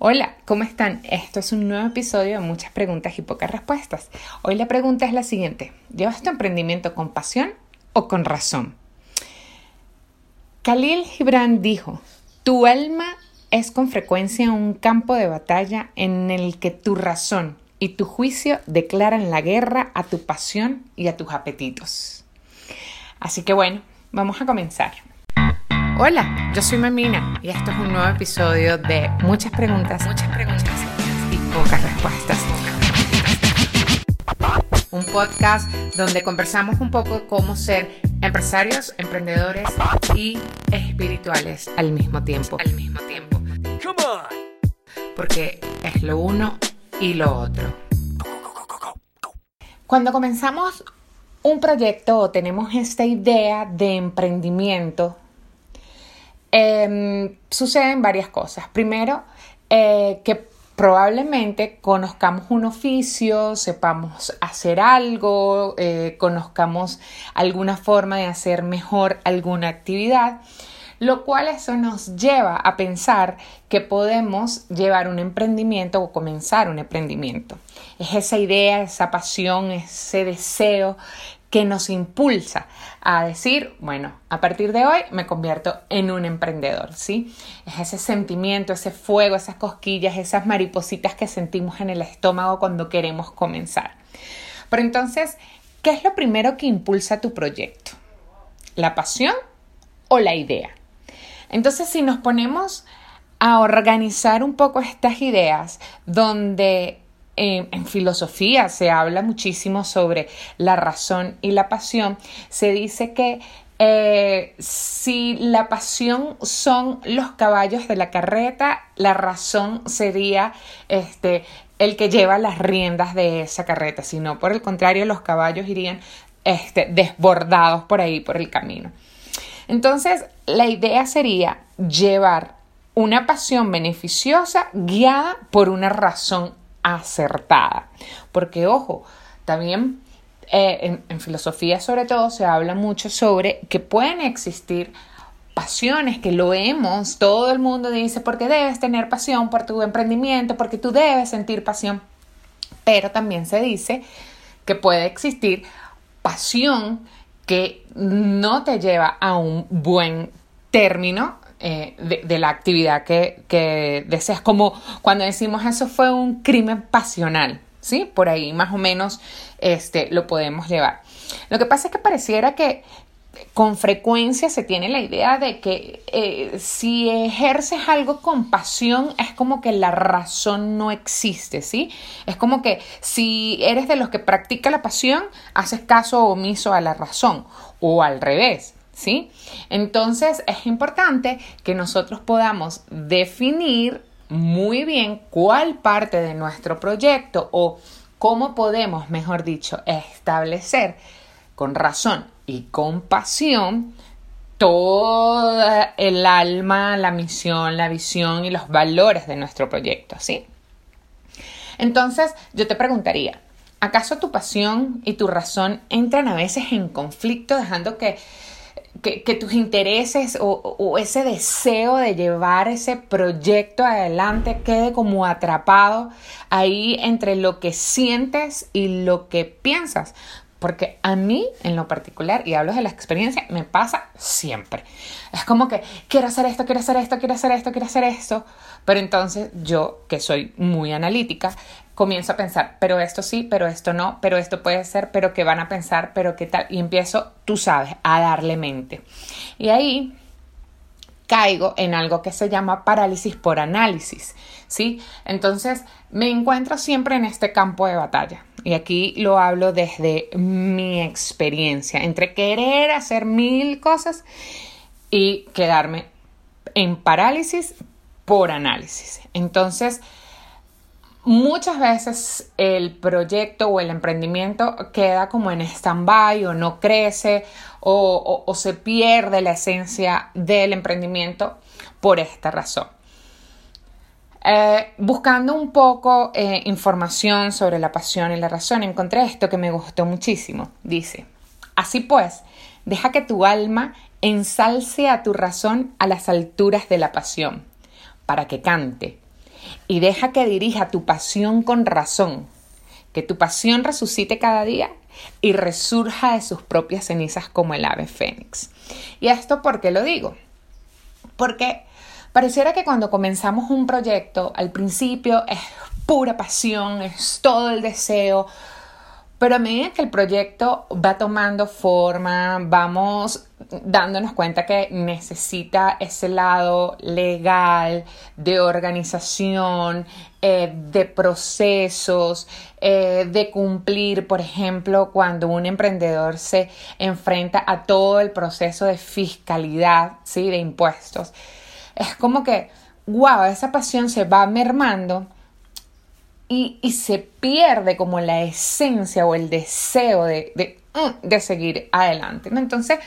Hola, ¿cómo están? Esto es un nuevo episodio de muchas preguntas y pocas respuestas. Hoy la pregunta es la siguiente. ¿Llevas tu emprendimiento con pasión o con razón? Khalil Gibran dijo, tu alma es con frecuencia un campo de batalla en el que tu razón y tu juicio declaran la guerra a tu pasión y a tus apetitos. Así que bueno, vamos a comenzar. Hola, yo soy Mamina y esto es un nuevo episodio de Muchas preguntas, muchas preguntas y pocas respuestas. Un podcast donde conversamos un poco cómo ser empresarios, emprendedores y espirituales al mismo tiempo. Al mismo tiempo. Porque es lo uno y lo otro. Cuando comenzamos un proyecto o tenemos esta idea de emprendimiento, eh, suceden varias cosas. Primero, eh, que probablemente conozcamos un oficio, sepamos hacer algo, eh, conozcamos alguna forma de hacer mejor alguna actividad, lo cual eso nos lleva a pensar que podemos llevar un emprendimiento o comenzar un emprendimiento. Es esa idea, esa pasión, ese deseo que nos impulsa a decir, bueno, a partir de hoy me convierto en un emprendedor, ¿sí? Es ese sentimiento, ese fuego, esas cosquillas, esas maripositas que sentimos en el estómago cuando queremos comenzar. Pero entonces, ¿qué es lo primero que impulsa tu proyecto? ¿La pasión o la idea? Entonces, si nos ponemos a organizar un poco estas ideas donde en filosofía se habla muchísimo sobre la razón y la pasión. Se dice que eh, si la pasión son los caballos de la carreta, la razón sería este, el que lleva las riendas de esa carreta, si no, por el contrario, los caballos irían este, desbordados por ahí, por el camino. Entonces, la idea sería llevar una pasión beneficiosa guiada por una razón acertada. Porque, ojo, también eh, en, filosofía sobre todo se habla mucho sobre que pueden existir pasiones, que lo vemos, todo el mundo dice, porque debes tener pasión por tu emprendimiento, porque tú debes sentir pasión, pero también se dice que puede existir pasión que no te lleva a un buen término eh, de, la actividad que, que deseas. Como cuando decimos eso fue un crimen pasional, ¿sí? Por ahí más o menos este, lo podemos llevar. Lo que pasa es que pareciera que con frecuencia se tiene la idea de que eh, si ejerces algo con pasión es como que la razón no existe, ¿sí? Es como que si eres de los que practica la pasión, haces caso omiso a la razón o al revés. ¿Sí? Entonces es importante que nosotros podamos definir muy bien cuál parte de nuestro proyecto o cómo podemos, mejor dicho, establecer con razón y con pasión toda el alma, la misión, la visión y los valores de nuestro proyecto, ¿sí? Entonces, yo te preguntaría, ¿acaso tu pasión y tu razón entran a veces en conflicto dejando que que, tus intereses o, ese deseo de llevar ese proyecto adelante quede como atrapado ahí entre lo que sientes y lo que piensas. Porque a mí, en lo particular, y hablo de la experiencia, me pasa siempre. Es como que quiero hacer esto, quiero hacer esto, quiero hacer esto, quiero hacer esto. Pero entonces yo, que soy muy analítica, comienzo a pensar, pero esto sí, pero esto no, pero esto puede ser, pero qué van a pensar, pero qué tal. Y empiezo, tú sabes, a darle mente. Y ahí caigo en algo que se llama parálisis por análisis, ¿sí? Entonces me encuentro siempre en este campo de batalla. Y aquí lo hablo desde mi experiencia, entre querer hacer mil cosas y quedarme en parálisis por análisis. Entonces, muchas veces el proyecto o el emprendimiento queda como en stand-by o no crece o, se pierde la esencia del emprendimiento por esta razón. Eh, buscando un poco eh, información sobre la pasión y la razón, encontré esto que me gustó muchísimo. Dice, así pues, deja que tu alma ensalce a tu razón a las alturas de la pasión, para que cante, y deja que dirija tu pasión con razón, que tu pasión resucite cada día y resurja de sus propias cenizas como el ave fénix. ¿Y esto por qué lo digo? Porque pareciera que cuando comenzamos un proyecto, al principio es pura pasión, es todo el deseo, pero a medida que el proyecto va tomando forma, vamos dándonos cuenta que necesita ese lado legal, de organización, eh, de procesos, eh, de cumplir, por ejemplo, cuando un emprendedor se enfrenta a todo el proceso de fiscalidad, ¿sí? de impuestos. Es como que, wow, esa pasión se va mermando y, se pierde como la esencia o el deseo de, mm, de, seguir adelante. ¿no? Entonces,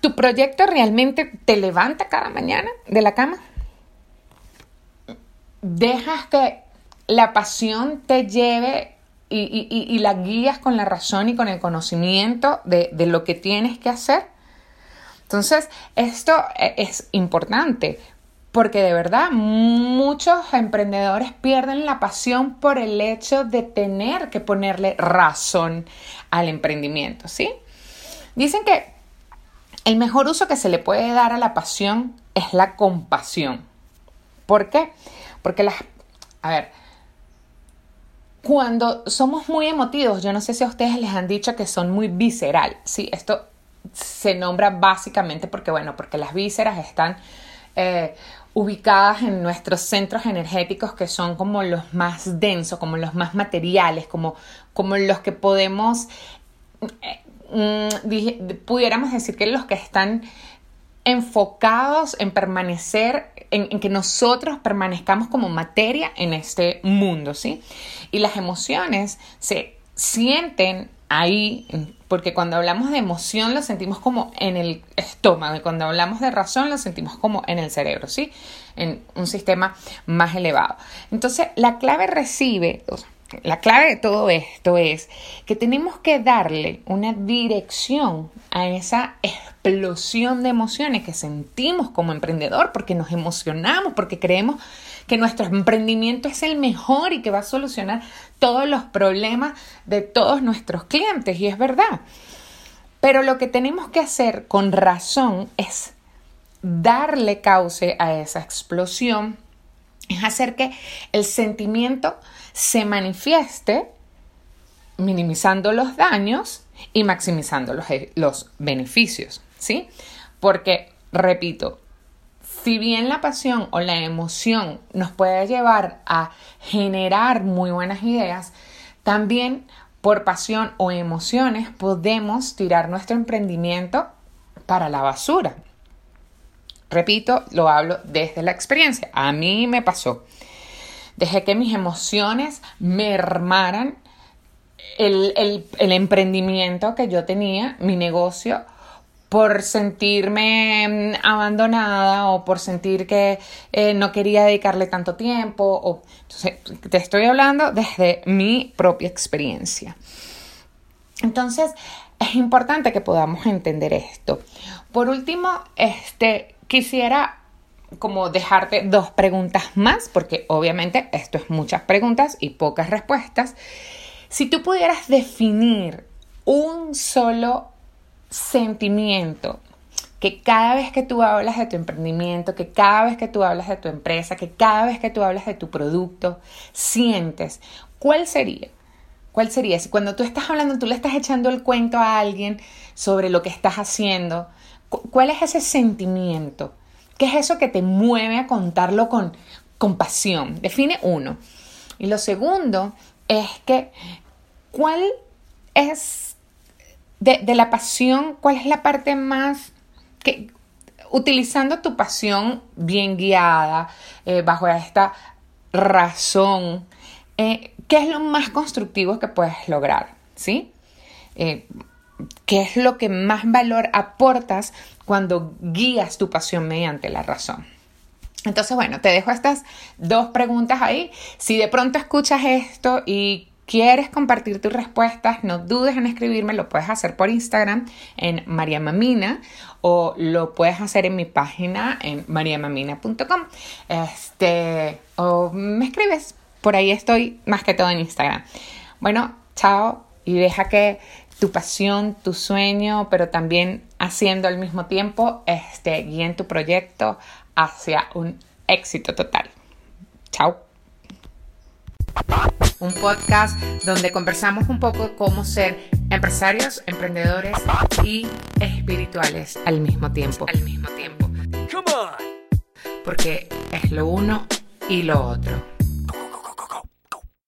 ¿tu proyecto realmente te levanta cada mañana de la cama? ¿Dejas que la pasión te lleve y, y, la guías con la razón y con el conocimiento de, de lo que tienes que hacer? Entonces, esto e, es importante porque de verdad muchos emprendedores pierden la pasión por el hecho de tener que ponerle razón al emprendimiento, ¿sí? Dicen que el mejor uso que se le puede dar a la pasión es la compasión. ¿Por qué? Porque las... A ver, cuando somos muy emotivos, yo no sé si a ustedes les han dicho que son muy visceral, ¿sí? Esto se nombra básicamente porque, bueno, porque las vísceras están... Eh, ubicadas en nuestros centros energéticos que son como los más densos, como los más materiales, como, como los que podemos, eh, mm, pudiéramos decir que los que están enfocados en permanecer, en, en, que nosotros permanezcamos como materia en este mundo, ¿sí? Y las emociones se sienten ahí, porque cuando hablamos de emoción lo sentimos como en el estómago y cuando hablamos de razón lo sentimos como en el cerebro, ¿sí? En un sistema más elevado. Entonces, la clave recibe, la clave de todo esto es que tenemos que darle una dirección a esa explosión de emociones que sentimos como emprendedor, porque nos emocionamos, porque creemos que nuestro emprendimiento es el mejor y que va a solucionar todos los problemas de todos nuestros clientes. Y es verdad. Pero lo que tenemos que hacer con razón es darle cauce a esa explosión, es hacer que el sentimiento se manifieste minimizando los daños y maximizando los, los beneficios, ¿sí? Porque, repito, si bien la pasión o la emoción nos puede llevar a generar muy buenas ideas, también por pasión o emociones podemos tirar nuestro emprendimiento para la basura. Repito, lo hablo desde la experiencia. A mí me pasó. Dejé que mis emociones mermaran el, el emprendimiento que yo tenía, mi negocio, por sentirme mm, abandonada o por sentir que eh, no quería dedicarle tanto tiempo. O, entonces, te estoy hablando desde mi propia experiencia. Entonces, es importante que podamos entender esto. Por último, este, quisiera como dejarte dos preguntas más, porque obviamente esto es muchas preguntas y pocas respuestas. Si tú pudieras definir un solo sentimiento que cada vez que tú hablas de tu emprendimiento, que cada vez que tú hablas de tu empresa, que cada vez que tú hablas de tu producto, sientes, ¿cuál sería? ¿Cuál sería? Si cuando tú estás hablando, tú le estás echando el cuento a alguien sobre lo que estás haciendo, ¿cuál es ese sentimiento? ¿Qué es eso que te mueve a contarlo con, con pasión? Define uno. Y lo segundo es que, ¿cuál es de, la pasión, ¿cuál es la parte más que, utilizando tu pasión bien guiada, eh, bajo esta razón, eh, ¿qué es lo más constructivo que puedes lograr? ¿Sí? Eh, ¿Qué es lo que más valor aportas cuando guías tu pasión mediante la razón? Entonces, bueno, te dejo estas dos preguntas ahí. Si de pronto escuchas esto y quieres compartir tus respuestas, no dudes en escribirme, lo puedes hacer por Instagram en Mamina o lo puedes hacer en mi página en mariamamina.com. Este, o me escribes, por ahí estoy más que todo en Instagram. Bueno, chao y deja que tu pasión, tu sueño, pero también haciendo al mismo tiempo, este, guíen tu proyecto hacia un éxito total. Chao. Un podcast donde conversamos un poco cómo ser empresarios, emprendedores y espirituales al mismo tiempo. Al mismo tiempo. Porque es lo uno y lo otro.